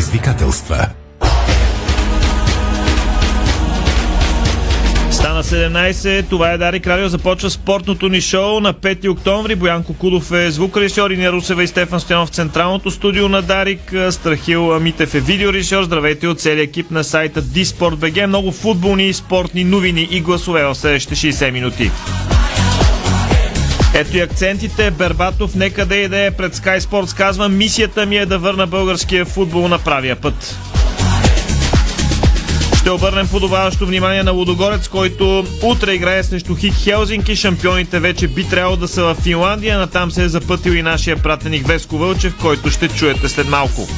предизвикателства. Стана 17. Това е Дарик Радио. Започва спортното ни шоу на 5 октомври. Боян Кокудов е звукорежисьор, Иния Русева и Стефан Стоянов в централното студио на Дарик. Страхил Митев е видеорежисьор. Здравейте от целия екип на сайта Диспорт.бг. Много футболни и спортни новини и гласове в следващите 60 минути. Ето и акцентите. Бербатов, нека да иде пред Sky Sports. Казва, мисията ми е да върна българския футбол на правия път. Ще обърнем подобаващо внимание на Лудогорец, който утре играе срещу Хик Хелзинки. Шампионите вече би трябвало да са в Финландия. Натам се е запътил и нашия пратеник Веско Вълчев, който ще чуете след малко.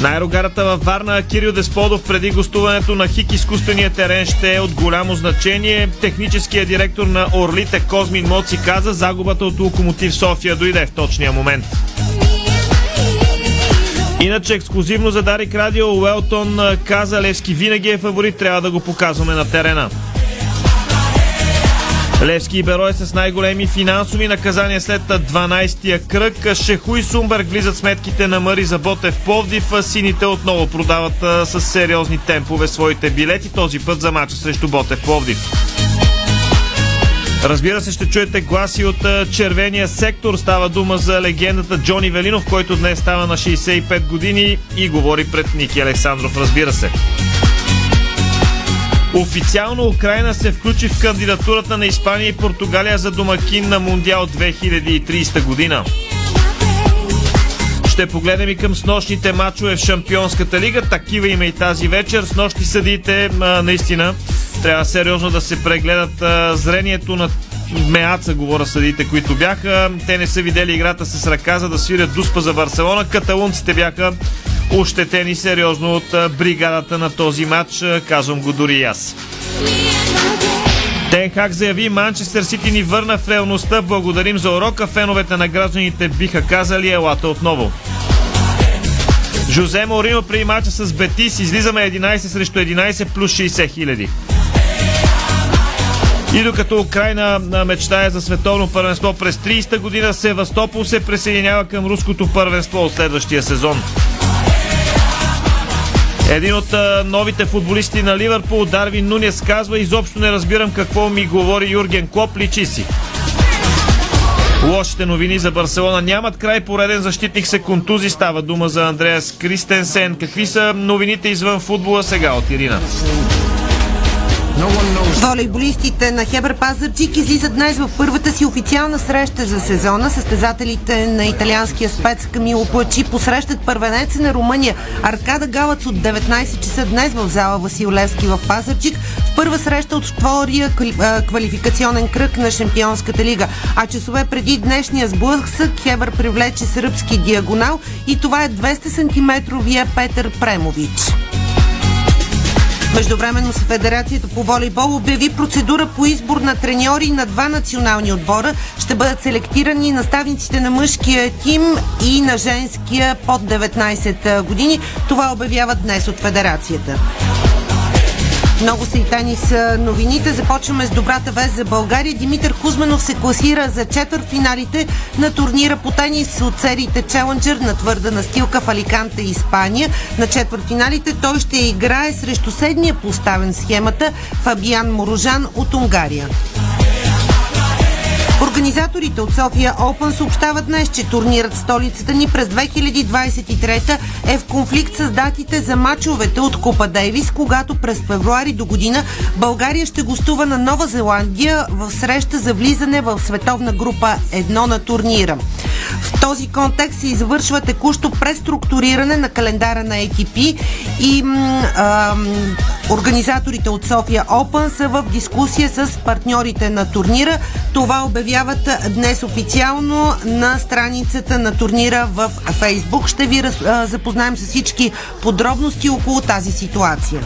Най-рогарата във Варна Кирил Десподов преди гостуването на ХИК изкуствения терен ще е от голямо значение. Техническият директор на Орлите Козмин Моци каза, загубата от Локомотив София дойде в точния момент. Иначе ексклюзивно за Дарик Радио Уелтон каза Левски винаги е фаворит, трябва да го показваме на терена. Левски и Берой с най-големи финансови наказания след 12-тия кръг. Шеху и Сумберг влизат сметките на Мари за Ботев Пловдив. Сините отново продават с сериозни темпове своите билети, този път за мача срещу Ботев Пловдив. Разбира се, ще чуете гласи от червения сектор. Става дума за легендата Джони Велинов, който днес става на 65 години и говори пред Ники Александров, разбира се. Официално Украина се включи в кандидатурата на Испания и Португалия за домакин на Мундиал 2030 година. Ще погледнем и към снощните матчове в Шампионската лига. Такива има и тази вечер. С нощи съдите наистина трябва сериозно да се прегледат зрението на меаца, говоря съдите, които бяха. Те не са видели играта с ръка, за да свирят дуспа за Барселона. Каталунците бяха ощетени сериозно от бригадата на този матч. Казвам го дори и аз. Тенхак заяви, Манчестър Сити ни върна в реалността. Благодарим за урока. Феновете на гражданите биха казали елата отново. Жозе Морино при мача с Бетис излизаме 11 срещу 11 плюс 60 хиляди. И докато Украина мечтае за световно първенство през 30-та година, Севастопол се присъединява към руското първенство от следващия сезон. Един от а, новите футболисти на Ливърпул, Дарвин Нунес, казва изобщо не разбирам какво ми говори Юрген Клоп, личи си. Лошите новини за Барселона нямат край. Пореден защитник се контузи. Става дума за Андреас Кристенсен. Какви са новините извън футбола сега от Ирина? Волейболистите на Хебър Пазарчик излизат днес в първата си официална среща за сезона. Състезателите на италианския спец Камило Плачи посрещат първенеца на Румъния Аркада Галац от 19 часа днес в зала Васил Левски в Пазарчик. В първа среща от втория квалификационен кръг на Шампионската лига. А часове преди днешния сблъсък Хебър привлече сръбски диагонал и това е 200 см Петър Премович. Междувременно с Федерацията по волейбол обяви процедура по избор на треньори на два национални отбора. Ще бъдат селектирани наставниците на мъжкия тим и на женския под 19 години. Това обявяват днес от Федерацията. Много са и тайни с новините. Започваме с добрата вест за България. Димитър Кузманов се класира за четвъртфиналите на турнира по тенис от сериите Челенджер на твърда настилка в Аликанте, Испания. На четвъртфиналите той ще играе срещу седния поставен схемата Фабиан Морожан от Унгария. Организаторите от София Open съобщават днес, че турнират столицата ни през 2023 е в конфликт с датите за мачовете от Купа Дейвис, когато през февруари до година България ще гостува на Нова Зеландия в среща за влизане в световна група 1 на турнира. В този контекст се извършва текущо преструктуриране на календара на ATP и м- а, организаторите от София Open са в дискусия с партньорите на турнира. Това обявяват днес официално на страницата на турнира в Фейсбук. Ще ви запознаем с всички подробности около тази ситуация.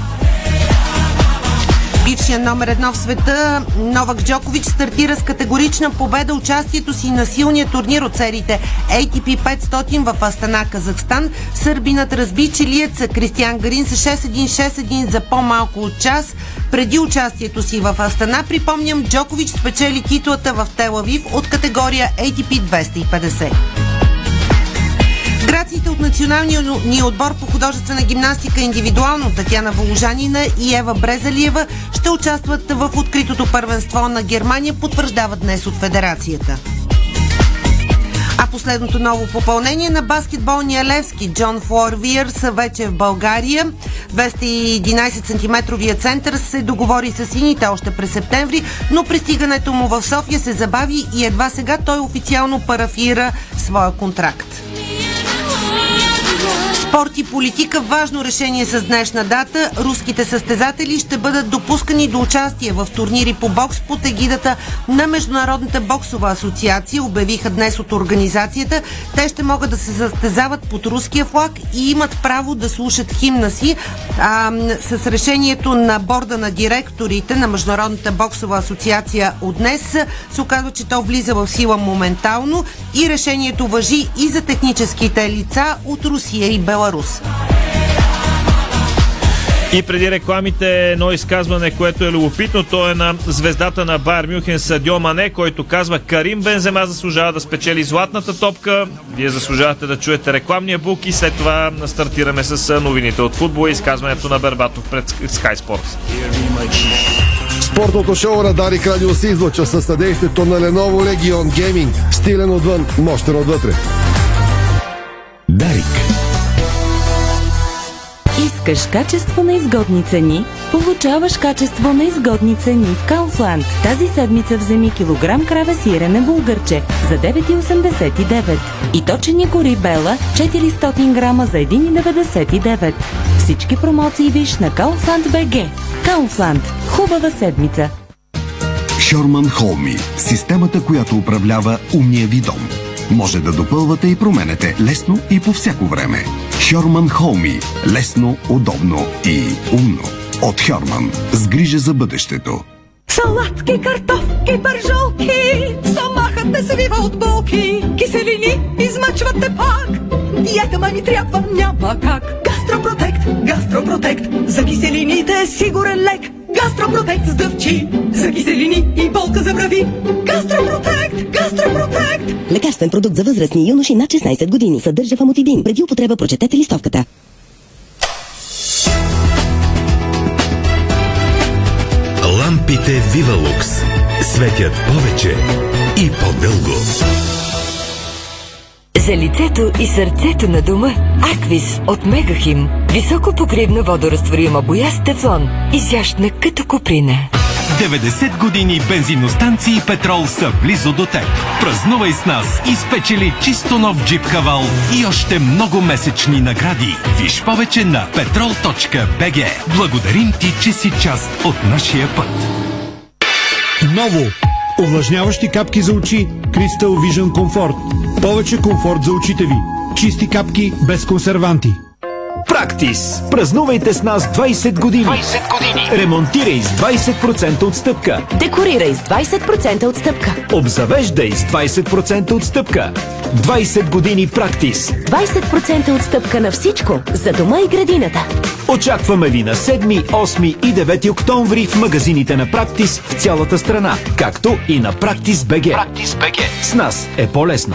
Бившия номер едно в света Новак Джокович стартира с категорична победа участието си на силния турнир от сериите ATP 500 в Астана, Казахстан. Сърбинът разби чилиеца Кристиан Гарин с 6-1-6-1 за по-малко от час. Преди участието си в Астана, припомням, Джокович спечели титлата в Телавив от категория ATP 250. Грациите от националния ни отбор по художествена гимнастика индивидуално Татьяна Воложанина и Ева Брезалиева ще участват в откритото първенство на Германия, потвърждават днес от Федерацията. А последното ново попълнение на баскетболния Левски Джон Флорвиер са вече в България. 211 см център се договори с сините още през септември, но пристигането му в София се забави и едва сега той официално парафира своя контракт. Спорт и политика важно решение с днешна дата. Руските състезатели ще бъдат допускани до участие в турнири по бокс под егидата на Международната боксова асоциация, обявиха днес от организацията. Те ще могат да се състезават под руския флаг и имат право да слушат химна си. А, с решението на борда на директорите на Международната боксова асоциация от днес се оказва, че то влиза в сила моментално и решението въжи и за техническите лица от Русия и Беларус. Беларус. И преди рекламите едно изказване, което е любопитно, то е на звездата на Байер Мюхен Садио Мане, който казва Карим Бензема заслужава да спечели златната топка. Вие заслужавате да чуете рекламния бук и след това стартираме с новините от футбола и изказването на Бербатов пред Sky Sports. Спортното шоу на Дарик Радио се излъчва със съдействието на Lenovo Legion Gaming. Стилен отвън, мощен отвътре. Дарик. Искаш качество на изгодни цени? Получаваш качество на изгодни цени в Кауфланд. Тази седмица вземи килограм краве сирене булгърче за 9,89 и точени кори бела 400 грама за 1,99. Всички промоции виж на Кауфланд БГ. Кауфланд. Хубава седмица! Шорман Холми. Системата, която управлява умния ви дом. Може да допълвате и променете лесно и по всяко време. Хьорман Холми. Лесно, удобно и умно. От Хьорман. С грижа за бъдещето. Салатки, картофки, пържолки, стомахът не свива от болки, киселини измъчвате пак. Диета ма ни трябва, няма как. Гастропротект, гастропротект, за киселините е сигурен лек. Гастропротект с дъвчи, за киселини и болка за брави. Гастропротект, гастропротект. Лекарствен продукт за възрастни юноши над 16 години. Съдържа фамотидин. Преди употреба прочетете листовката. Лампите Вивалукс светят повече и по-дълго. За лицето и сърцето на дома Аквис от Мегахим. Високо покривна водорастворима боя с тефлон. Изящна като куприна. 90 години бензиностанции петрол са близо до теб. Празнувай с нас и спечели чисто нов джип Кавал и още много месечни награди. Виж повече на petrol.bg. Благодарим ти, че си част от нашия път. Ново! Увлажняващи капки за очи Crystal Vision Comfort. Повече комфорт за очите ви. Чисти капки без консерванти. Практис! Празнувайте с нас 20 години! 20 години! Ремонтирай с 20% отстъпка! Декорирай с 20% отстъпка! Обзавеждай с 20% отстъпка! 20 години Практис! 20% отстъпка на всичко за дома и градината! Очакваме ви на 7, 8 и 9 октомври в магазините на Практис в цялата страна, както и на Практис БГ. Практис БГ. С нас е по-лесно.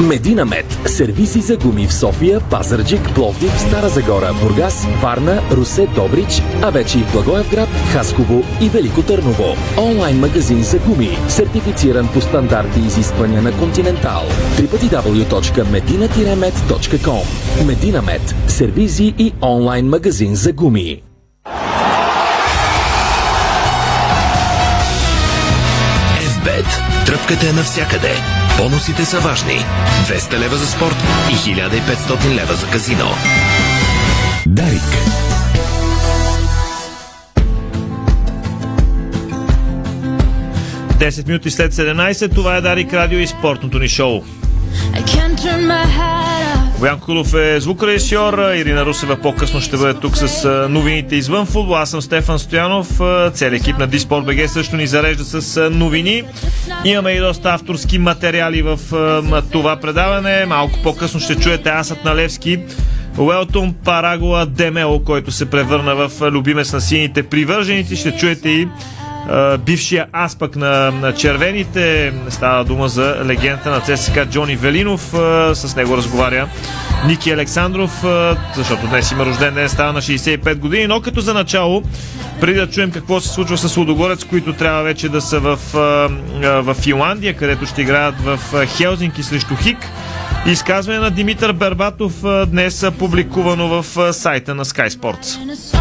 Медина Мед. Сервиси за гуми в София, Пазарджик, Пловдив, Стара Загора, Бургас, Варна, Русе, Добрич, а вече и в Благоевград, Хасково и Велико Търново. Онлайн магазин за гуми, сертифициран по стандарти и изисквания на Континентал. www.medina-med.com Медина Мед. Сервизи и онлайн магазин за гуми. Тръпката е навсякъде. Бонусите са важни. 200 лева за спорт и 1500 лева за казино. Дарик. Десет минути след 17, това е Дарик Радио и спортното ни шоу. Боян Кулов е звукорежисьор, Ирина Русева по-късно ще бъде тук с новините извън футбол. Аз съм Стефан Стоянов, целият екип на Диспорт БГ също ни зарежда с новини. Имаме и доста авторски материали в това предаване. Малко по-късно ще чуете Асът на Левски, Уелтон Парагуа Демело, който се превърна в любимец на сините привърженици. Ще чуете и бившия аспък на, на червените. Става дума за легенда на ЦСКА Джони Велинов. С него разговаря Ники Александров, защото днес има рожден ден, става на 65 години. Но като за начало, преди да чуем какво се случва с Лудогорец, които трябва вече да са в, в Финландия, където ще играят в Хелзинки срещу Хик, Изказване на Димитър Бербатов днес публикувано в сайта на Sky Sports.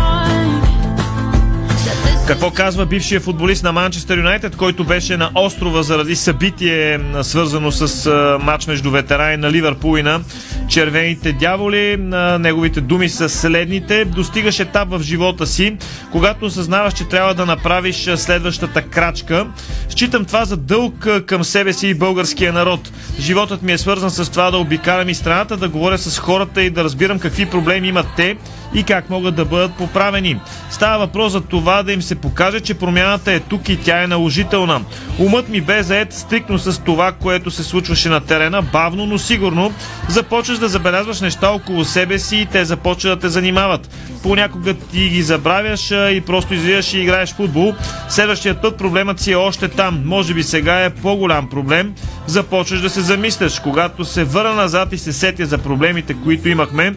Какво казва бившия футболист на Манчестър Юнайтед, който беше на острова заради събитие, свързано с матч между ветерани на Ливърпул и на червените дяволи? Неговите думи са следните. Достигаш етап в живота си, когато осъзнаваш, че трябва да направиш следващата крачка. Считам това за дълг към себе си и българския народ. Животът ми е свързан с това да обикалям и страната, да говоря с хората и да разбирам какви проблеми имат те и как могат да бъдат поправени. Става въпрос за това да им се покаже, че промяната е тук и тя е наложителна. Умът ми бе заед стрикно с това, което се случваше на терена, бавно, но сигурно. Започваш да забелязваш неща около себе си и те започват да те занимават. Понякога ти ги забравяш и просто излизаш и играеш футбол. Следващия път проблемът си е още там. Може би сега е по-голям проблем. Започваш да се замисляш. Когато се върна назад и се сетя за проблемите, които имахме,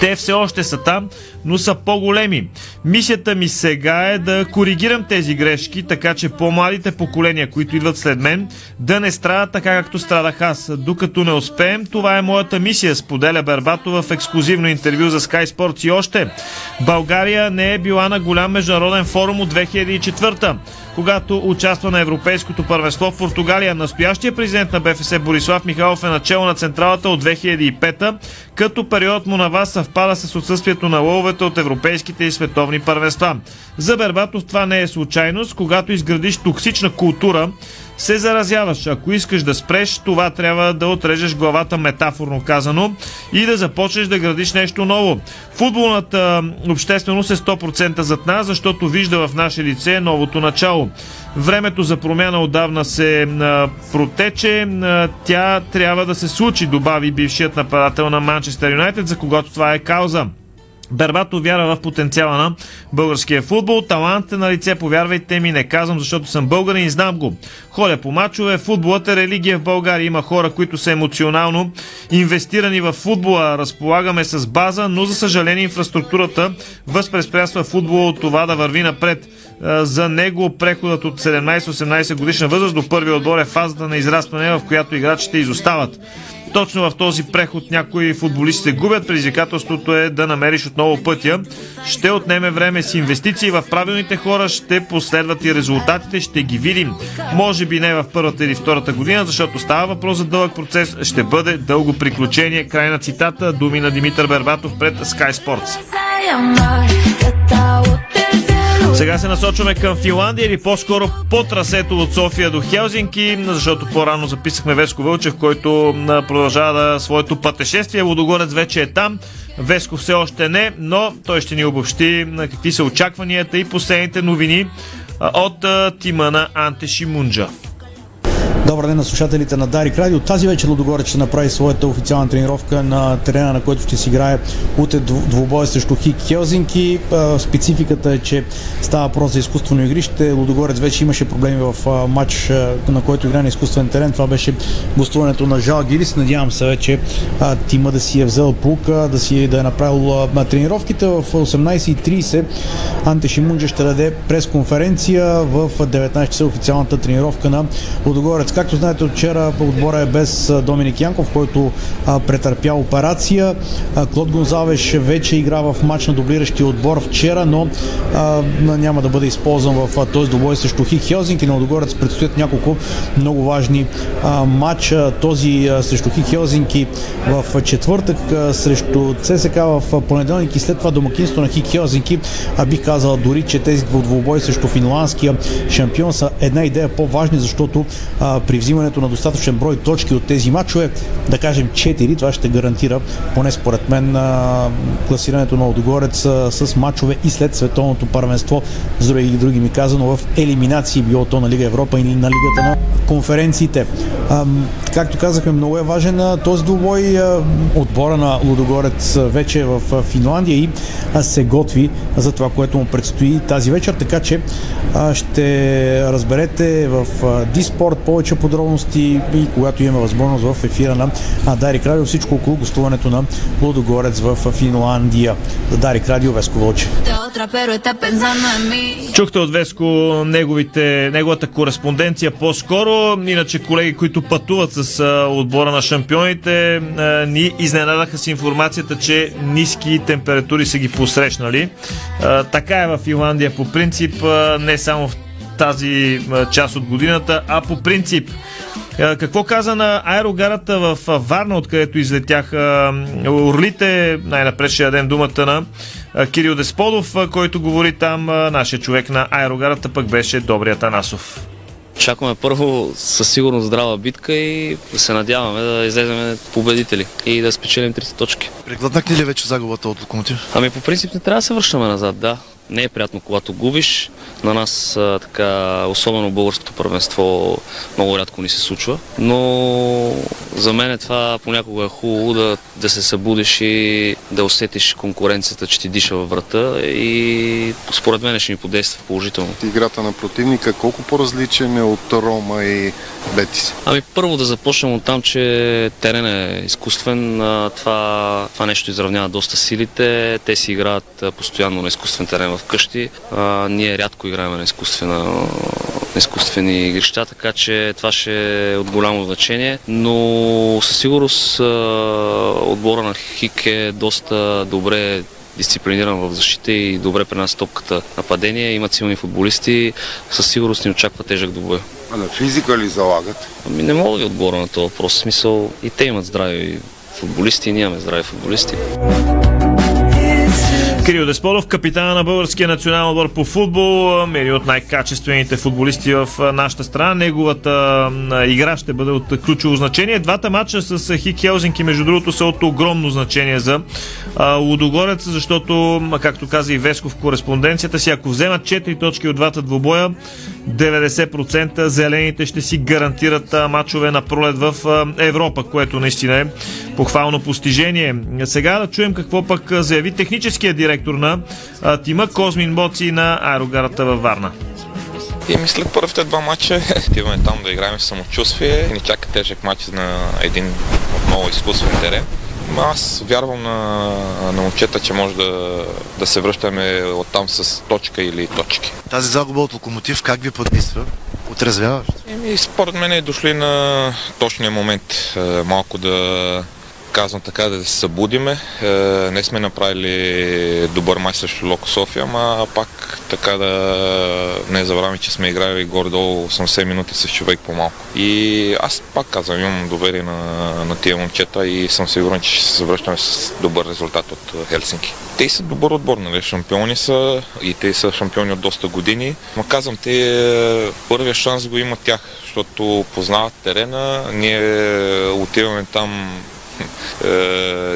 те все още са там, но са по-големи. Мисията ми сега е да коригирам тези грешки, така че по-младите поколения, които идват след мен, да не страдат така както страдах аз. Докато не успеем, това е моята мисия, споделя Бербато в ексклюзивно интервю за Sky Sports и още. България не е била на голям международен форум от 2004 когато участва на Европейското първенство в Португалия. Настоящия президент на БФС Борислав Михайлов е начало на централата от 2005 като период му на вас съвпада с отсъствието на лововете от европейските и световни първенства. За Бербатов това не е случайност, когато изградиш токсична култура, се заразяваш. Ако искаш да спреш, това трябва да отрежеш главата метафорно казано и да започнеш да градиш нещо ново. Футболната общественост е 100% зад нас, защото вижда в наше лице новото начало. Времето за промяна отдавна се а, протече. А, тя трябва да се случи, добави бившият нападател на Манчестър Юнайтед, за когато това е кауза. Бербато вяра в потенциала на българския футбол. Талант е на лице, повярвайте ми, не казвам, защото съм българин и знам го. Ходя по мачове, футболът е религия в България. Има хора, които са емоционално инвестирани в футбола. Разполагаме с база, но за съжаление инфраструктурата възпрепятства футбола от това да върви напред. За него преходът от 17-18 годишна възраст до първи отбор е фазата на израстване, в която играчите изостават. Точно в този преход някои футболисти се губят. Предизвикателството е да намериш отново пътя. Ще отнеме време с инвестиции в правилните хора, ще последват и резултатите, ще ги видим. Може би не в първата или втората година, защото става въпрос за дълъг процес, ще бъде дълго приключение. Край на цитата, думи на Димитър Бербатов пред Sky Sports. Сега се насочваме към Финландия или по-скоро по трасето от София до Хелзинки, защото по-рано записахме Веско Вълчев, който продължава своето пътешествие. Водогорец вече е там. Веско все още не, но той ще ни обобщи на какви са очакванията и последните новини от тима на Анте Шимунджа. Добър ден на слушателите на Дарик Радио. Тази вечер Лудогорец ще направи своята официална тренировка на терена, на който ще си играе утре двубой срещу Хик Хелзинки. Спецификата е, че става въпрос за изкуствено игрище. Лудогорец вече имаше проблеми в матч, на който игра на изкуствен терен. Това беше гостуването на Жал Гирис. Надявам се вече тима да си е взел пулка, да си да е направил тренировките в 18.30. Анте Шимунджа ще даде пресконференция в 19 часа официалната тренировка на Лудогорец както знаете, вчера отбора е без Доминик Янков, който претърпя операция. Клод Гонзавеш вече игра в матч на дублиращия отбор вчера, но няма да бъде използван в този добой срещу Хик Хелзинки. На Лудогорец предстоят няколко много важни матча. Този срещу Хик Хелзинки в четвъртък, срещу ЦСК в понеделник и след това домакинство на Хик Хелзинки. Бих казал дори, че тези двубой срещу финландския шампион са една идея по-важни, защото при взимането на достатъчен брой точки от тези матчове, да кажем 4, това ще гарантира, поне според мен, класирането на Лудогорец а, с матчове и след световното първенство, с други, други ми казано, в елиминации, било то на Лига Европа и на Лигата на конференциите. Както казахме, много е важен този двубой. Отбора на Лудогорец вече е в Финландия и се готви за това, което му предстои тази вечер, така че ще разберете в Диспорт повече подробности и когато имаме възможност в ефира на Дарик Радио всичко около гостуването на Лудогорец в Финландия. За Дарик Радио Веско Вълчев. Чухте от Веско неговите, неговата кореспонденция по-скоро. Иначе колеги, които пътуват с отбора на шампионите, ни изненадаха с информацията, че ниски температури са ги посрещнали. Така е в Финландия по принцип, не само в тази част от годината, а по принцип. Какво каза на аерогарата в Варна, откъдето излетяха орлите? Най-напред ще дадем думата на Кирил Десподов, който говори там. Нашия човек на аерогарата пък беше Добрият Анасов. Очакваме първо със сигурност здрава битка и се надяваме да излезем победители и да спечелим трите точки. Преглътнахте ли вече загубата от локомотив? Ами по принцип не трябва да се връщаме назад, да. Не е приятно, когато губиш. На нас така, особено българското първенство, много рядко ни се случва. Но за мен е това понякога е хубаво да, да се събудиш и да усетиш конкуренцията, че ти диша във врата и според мен ще ни подейства положително. Играта на противника колко по-различен е от Рома и Бетис? Ами първо да започнем от там, че терен е изкуствен. Това, това нещо изравнява доста силите. Те си играят постоянно на изкуствен терен в къщи. А, ние рядко играем на, изкуствена, на изкуствени игрища, така че това ще е от голямо значение. Но със сигурност а, отбора на Хик е доста добре дисциплиниран в защита и добре пренася топката нападение. Имат силни футболисти. Със сигурност ни очаква тежък добой. А на физика ли залагат? Ами не мога да ви отговоря на този въпрос. В смисъл и те имат здрави футболисти, и ние имаме здрави футболисти. Кирил Десподов, капитана на българския национален отбор по футбол, мери от най-качествените футболисти в нашата страна. Неговата игра ще бъде от ключово значение. Двата матча с Хик Хелзинки, между другото, са от огромно значение за Лудогорец, защото, както каза и Веско в кореспонденцията си, ако вземат 4 точки от двата двубоя, 90% зелените ще си гарантират а, мачове на пролет в Европа, което наистина е похвално постижение. Сега да чуем какво пък заяви техническия директор на а, тима Козмин Боци на аерогарата във Варна. И ми след първите два матча отиваме там да играем в самочувствие. Ни чака тежък матч на един отново изкуствен терен. Аз вярвам на, на момчета, че може да, да се връщаме оттам с точка или точки. Тази загуба от локомотив как ви подейства? Отрезвяващо. И според мен е дошли на точния момент. Е, Малко да казвам така, да се събудиме. Е, Не сме направили добър мач срещу Локо София, ама пак така да не забравяме, че сме играли горе-долу 80 минути с човек по-малко. И аз пак казвам, имам доверие на, на тия момчета и съм сигурен, че ще се завръщаме с добър резултат от Хелсинки. Те са добър отбор, нали? Шампиони са и те са шампиони от доста години. Ма казвам, те е, първия шанс го имат тях, защото познават терена. Ние отиваме там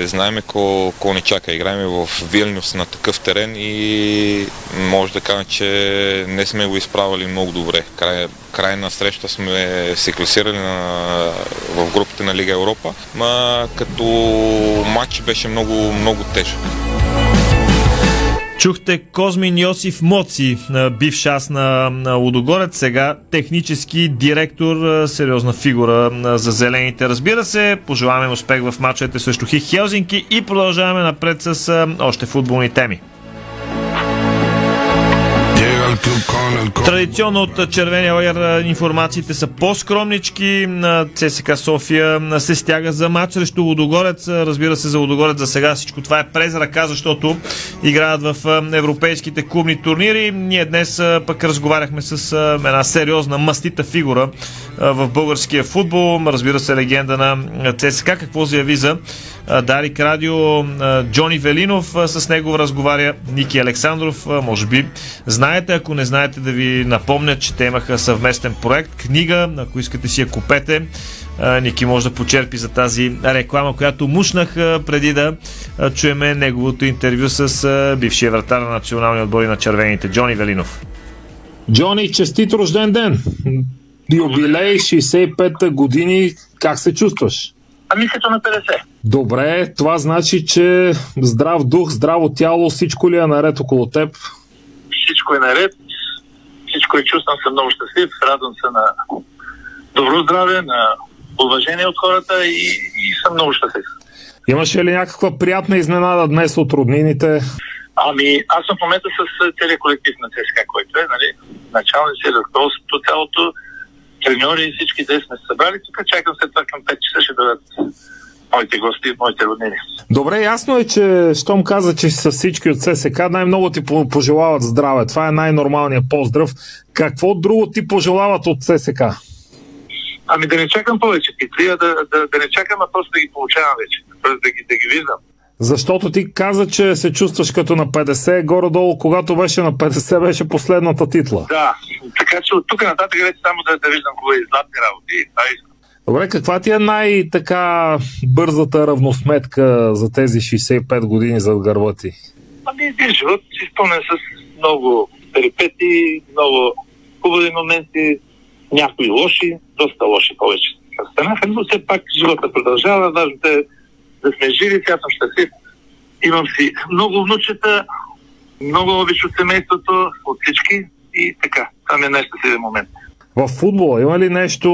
знаеме какво ни чака. Играем в Вилнюс на такъв терен и може да кажем, че не сме го изправили много добре. Край, крайна среща сме се класирали на, в групите на Лига Европа, ма като матч беше много, много тежък. Чухте Козмин Йосиф Моци, бивш ас на, Лудогорец, сега технически директор, сериозна фигура за зелените. Разбира се, пожелаваме успех в мачовете срещу Хих Хелзинки и продължаваме напред с още футболни теми. Традиционно от червения лагер информациите са по-скромнички. На ЦСК София се стяга за матч срещу Лодогорец. Разбира се, за Лодогорец за сега всичко това е през ръка, защото играят в европейските клубни турнири. Ние днес пък разговаряхме с една сериозна мастита фигура в българския футбол. Разбира се, легенда на ЦСК. Какво заяви за Дарик Радио Джони Велинов. С него разговаря Ники Александров. Може би знаете, ако не знаете да ви напомня, че те имаха съвместен проект, книга, ако искате си я купете. Ники може да почерпи за тази реклама, която мушнах преди да чуеме неговото интервю с бившия вратар на националния отбори на червените, Джони Велинов. Джони, честит рожден ден! Юбилей 65 години, как се чувстваш? Ами като на 50. Добре, това значи, че здрав дух, здраво тяло, всичко ли е наред около теб? Всичко е наред, всичко е чувствам се много щастлив, радвам се на добро здраве, на уважение от хората и, и съм много щастлив. Имаше ли някаква приятна изненада днес от роднините? Ами, аз съм в момента с целият колектив на ЦСКА, който е, нали, началници, ръководството, цялото, треньори и всички те сме се събрали. Тук чакам след това към 5 часа ще дадат моите гости, моите роднини. Добре, ясно е, че щом каза, че са всички от ССК, най-много ти пожелават здраве. Това е най-нормалният поздрав. Какво друго ти пожелават от ССК? Ами да не чакам повече титли, а да, да, да не чакам, а просто да ги получавам вече. Просто да ги, да ги виждам. Защото ти каза, че се чувстваш като на 50, горе-долу, когато беше на 50, беше последната титла. Да, така че от тук нататък вече само да, да виждам хубави златни работи. Това искам. Добре, каква ти е най-така бързата равносметка за тези 65 години зад гърба ти? Ами един живот си спомням с много перипети, много хубави моменти, някои лоши, доста лоши повече станаха, но все пак живота продължава. Важното е да сме живи, сега съм щастлив. Имам си много внучета, много обич от семейството, от всички и така. Това ми е най-щастливия момент. В футбола има ли нещо,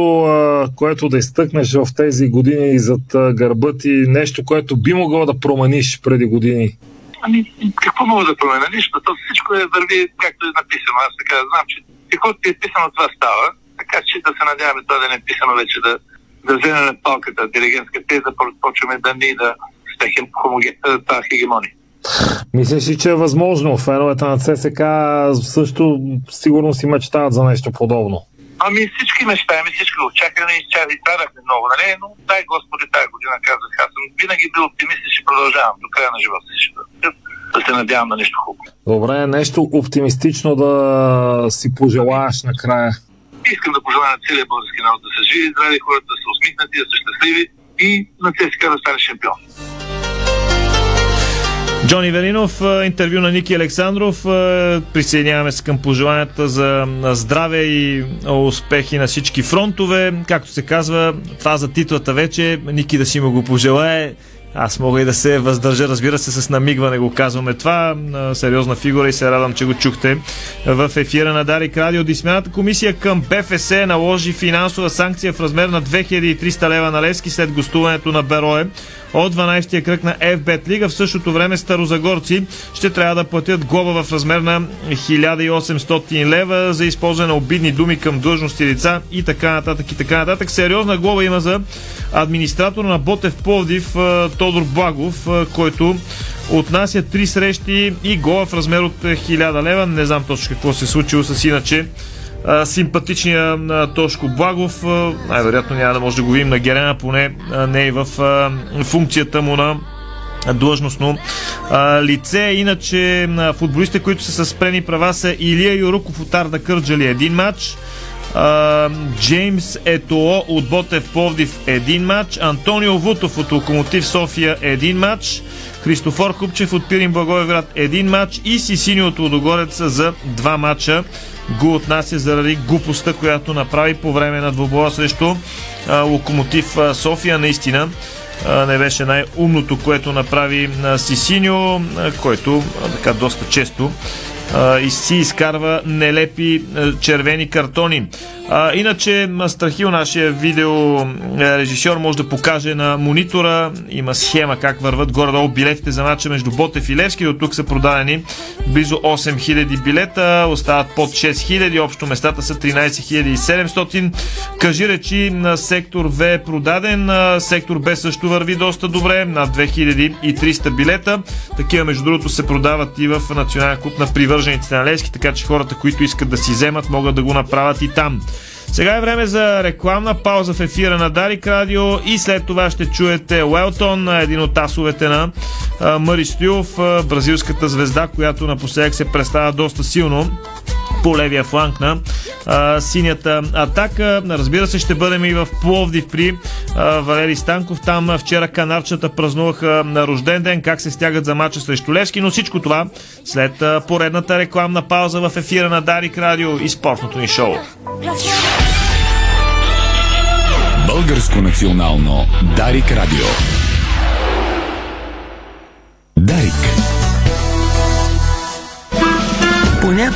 което да изтъкнеш в тези години зад гърба ти, нещо, което би могло да промениш преди години? Ами, какво мога да променя? Нищо. То всичко е върви както е написано. Аз така знам, че каквото е писано, това става. Така че да се надяваме това да не е писано вече да, да вземем палката, диригентската и да почваме да ни да стехим тази хегемония. Мислиш ли, че е възможно? Феновете на ЦСК също сигурно си мечтаят за нещо подобно. Ами всички мечтаем, всички очакваме и чари страдахме много, нали? Но дай Господи тази година казах, аз съм винаги бил оптимист и ще продължавам до края на живота си. Да се надявам на нещо хубаво. Добре, нещо оптимистично да си пожелаеш накрая. Искам да пожелая на целия български народ да са живи, здрави, хората да са усмихнати, да са щастливи и на ЦСКА да стане шампион. Джони Велинов, интервю на Ники Александров. Присъединяваме се към пожеланията за здраве и успехи на всички фронтове. Както се казва, това за титлата вече. Ники да си му го пожелае. Аз мога и да се въздържа, разбира се, с намигване го казваме това. Сериозна фигура и се радвам, че го чухте в ефира на Дарик Радио. Дисмената комисия към БФС наложи финансова санкция в размер на 2300 лева на Левски след гостуването на Берое от 12-я кръг на FBET Лига. В същото време старозагорци ще трябва да платят глоба в размер на 1800 лева за използване на обидни думи към длъжности лица и така нататък и така нататък. Сериозна глоба има за администратор на Ботев Пловдив Тодор Благов, който отнася три срещи и гола в размер от 1000 лева. Не знам точно какво се е случило с иначе симпатичния Тошко Благов. най-вероятно няма да може да го видим на Герена, поне не и в функцията му на длъжностно а, лице. Иначе а, футболистите, които са спрени права са Илия Юруков от Арда Кърджали един матч, Джеймс Етоо от Ботев Пловдив един матч, Антонио Вутов от Локомотив София един матч, Христофор Купчев от Пирин Благоевград един матч. И Сисини от Лодогорец за два матча. Го отнася заради глупостта, която направи по време на двобоя срещу а, Локомотив а, София. Наистина не беше най-умното, което направи а, Сисиньо, който така доста често и си изкарва нелепи а, червени картони. А, иначе Страхил, нашия видео е, режисьор, може да покаже на монитора. Има схема как върват горе-долу билетите за матча между Ботев и Левски. До тук са продадени близо 8000 билета, остават под 6000, общо местата са 13700. Кажи речи на сектор В е продаден, сектор Б също върви доста добре, над 2300 билета. Такива, между другото, се продават и в Национален клуб на привържениците на Левски, така че хората, които искат да си вземат, могат да го направят и там. Сега е време за рекламна пауза в ефира на Дарик Радио и след това ще чуете Уелтон, един от асовете на Мари Стоилов, бразилската звезда, която напоследък се представя доста силно по левия фланг на а, синята атака. Разбира се, ще бъдем и в Пловдив при а, Валери Станков. Там вчера канарчата празнуваха на рожден ден, как се стягат за мача срещу Левски, но всичко това след а, поредната рекламна пауза в ефира на Дарик Радио и спортното ни шоу. Българско национално Дарик Радио.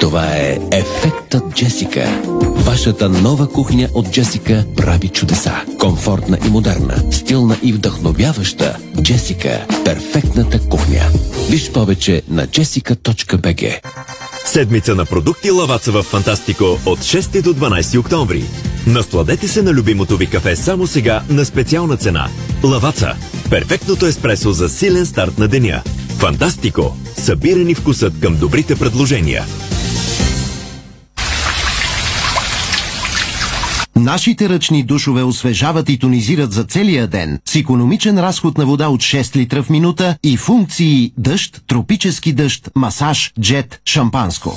Това е Ефектът Джесика. Вашата нова кухня от Джесика прави чудеса. Комфортна и модерна, стилна и вдъхновяваща. Джесика – перфектната кухня. Виж повече на jessica.bg Седмица на продукти Лаваца в Фантастико от 6 до 12 октомври. Насладете се на любимото ви кафе само сега на специална цена. Лаваца. Перфектното еспресо за силен старт на деня. Фантастико. Събирани вкусът към добрите предложения. Нашите ръчни душове освежават и тонизират за целия ден с економичен разход на вода от 6 литра в минута и функции дъжд, тропически дъжд, масаж, джет, шампанско.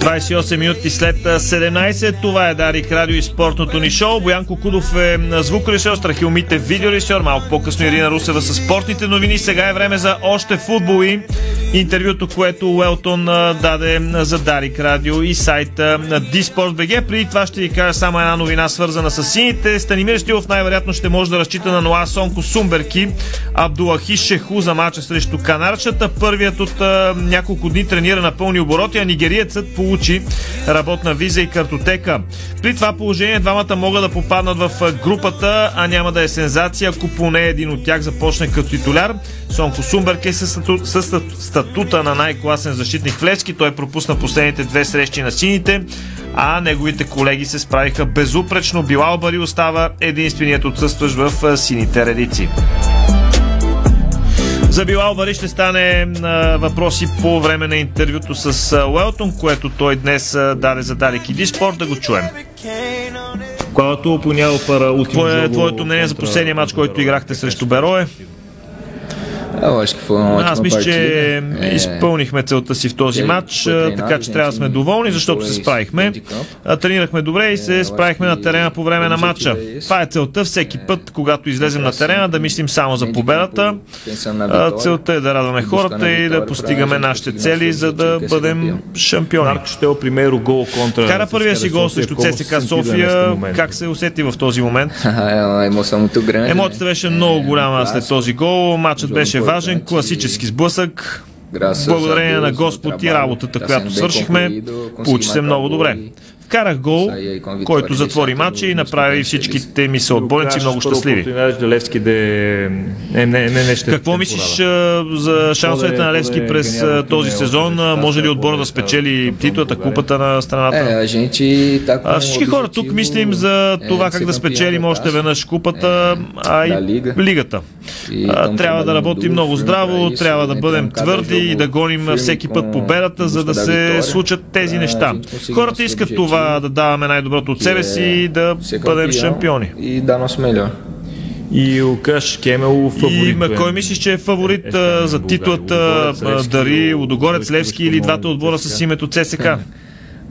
28 минути след 17. Това е Дарик Радио и спортното ни шоу. Боянко Кудов е звукорежисьор, Страхил Митев видеорежисьор, малко по-късно Ирина Русева с спортните новини. Сега е време за още футбол и интервюто, което Уелтон даде за Дарик Радио и сайта на Диспорт.бг. Преди това ще ви кажа само една новина, свързана с сините. Станимир Стилов най-вероятно ще може да разчита на Ноа Сонко Сумберки, Абдулахи Шеху за мача срещу Канарчата. Първият от няколко дни тренира на пълни обороти, а нигериецът получи работна виза и картотека. При това положение двамата могат да попаднат в групата, а няма да е сензация, ако поне един от тях започне като титуляр. Сонко Сумберг е със статут, статута на най-класен защитник в Левски. Той пропусна последните две срещи на сините, а неговите колеги се справиха безупречно. Билал Бари остава единственият отсъстващ в сините редици. За Билал Бари ще стане а, въпроси по време на интервюто с а, Уелтон, което той днес а, даде за Дарик и Диспорт. Да го чуем. Último Кое е jogo твоето мнение за последния матч, който играхте срещу Берое? Аз мисля, че изпълнихме целта си в този матч, така че трябва да сме доволни, защото се справихме. Тренирахме добре и се справихме на терена по време на матча. Това е целта всеки път, когато излезем на терена, да мислим само за победата. Целта е да радваме хората и да постигаме нашите цели, за да бъдем шампиони. Кара първия си гол срещу ЦСКА София. Как се усети в този момент? Емоцията беше много голяма след този гол. Матчът беше важен, класически сблъсък. Благодарение на Господ и работата, която свършихме, получи се много добре. Вкарах гол, който затвори матча и направи всичките ми съотборници много щастливи. Какво мислиш за шансовете на Левски през този сезон? Може ли отбора да спечели титлата, купата на страната? Всички хора тук мислим за това как да спечелим още веднъж купата, а и лигата. Трябва да работим много здраво, трябва да бъдем твърди и да гоним всеки път победата, за да се случат тези неща. Хората искат това да даваме най-доброто от себе си и да бъдем шампиони. И да нас melhor. И Лукаш Кемел фаворит. И кой мислиш, че е фаворит а, за титлата? Дари Лудогорец, Левски или двата отбора с името ЦСК?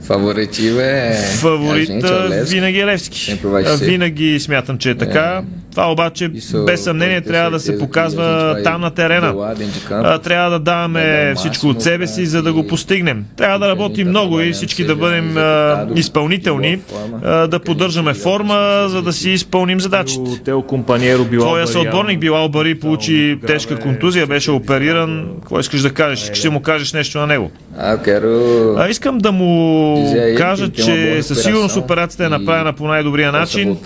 Фаворитив е... Фаворит винаги е Левски. Винаги смятам, че е така. Това обаче без съмнение трябва да се показва там на терена. Трябва да даваме всичко от себе си, за да го постигнем. Трябва да работим много и всички да бъдем изпълнителни, да поддържаме форма, за да си изпълним задачите. Твоя съотборник Билал Бари получи тежка контузия, беше опериран. Какво искаш да кажеш? Ще му кажеш нещо на него. А, искам да му кажа, че със сигурност операцията е направена по най-добрия начин.